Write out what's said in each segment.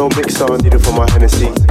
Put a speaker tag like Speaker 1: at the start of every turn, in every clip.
Speaker 1: no mixer needed for my Hennessy.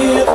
Speaker 2: here.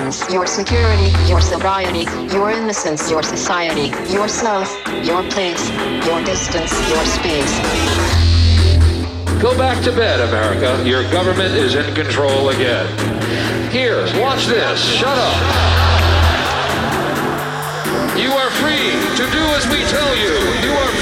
Speaker 2: Essence, your
Speaker 3: sobriety, your innocence, your
Speaker 4: society, yourself, your place, your distance, your space.
Speaker 5: Go back to bed, America. Your government is in control again. Here, watch this. Shut up. You are free to do as we tell you. You are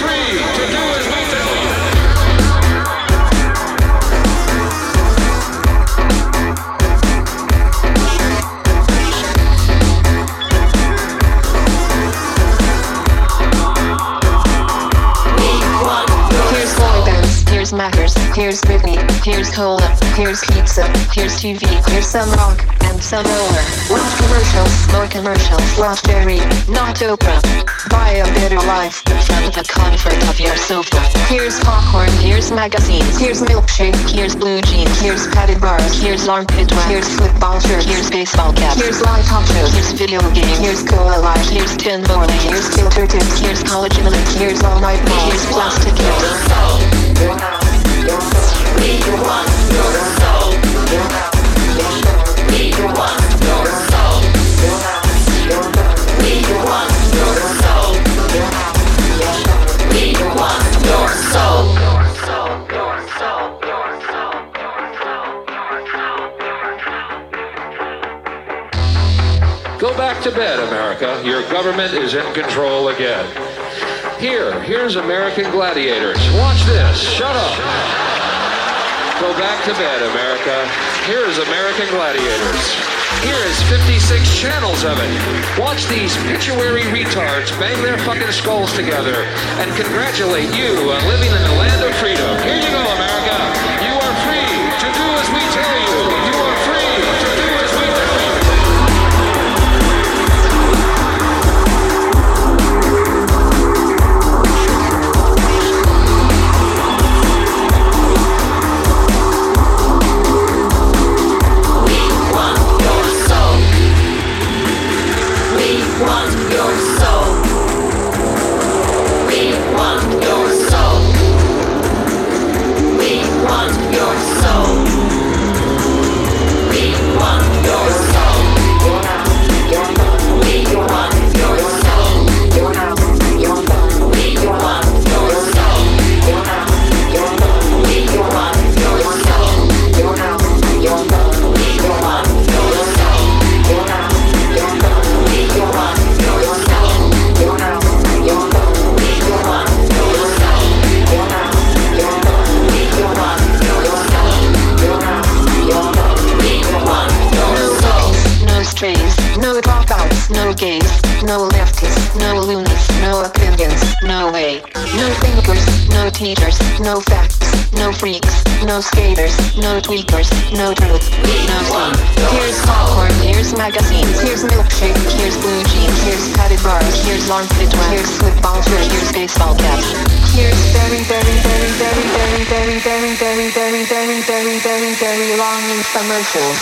Speaker 4: Matters. Here's Britney, here's cola, here's pizza, here's TV, here's some rock, and some more. Watch commercials, more commercials. Watch Jerry, not Oprah. Buy a better life from the comfort of your sofa. Here's popcorn, here's magazines, here's milkshake, here's blue jeans, here's padded bars, here's armpit wax, here's football shirt, here's baseball cap, here's live talk here's video games, here's cola life, here's tin bowling, here's filter tips, here's college milk, here's all night here's plastic hips.
Speaker 5: Go back to bed, America. Your government is in control again. Here, here's American Gladiators. Watch this. Shut up. Go back to bed, America. Here is American Gladiators. Here is 56 channels of it. Watch these pituitary retards bang their fucking skulls together and congratulate you on living in the land of freedom. Here you go, America. You are free to do as we tell you.
Speaker 4: No teachers, no facts, no freaks, no skaters, no tweakers, no truth, no fun. Here's popcorn, here's magazines, here's milkshake, here's blue jeans, here's padded bars, here's armpit wax, here's football shirt, here's baseball caps. Here's very, very, very, very, very, very, very, very, very, very, very, very, very long commercials.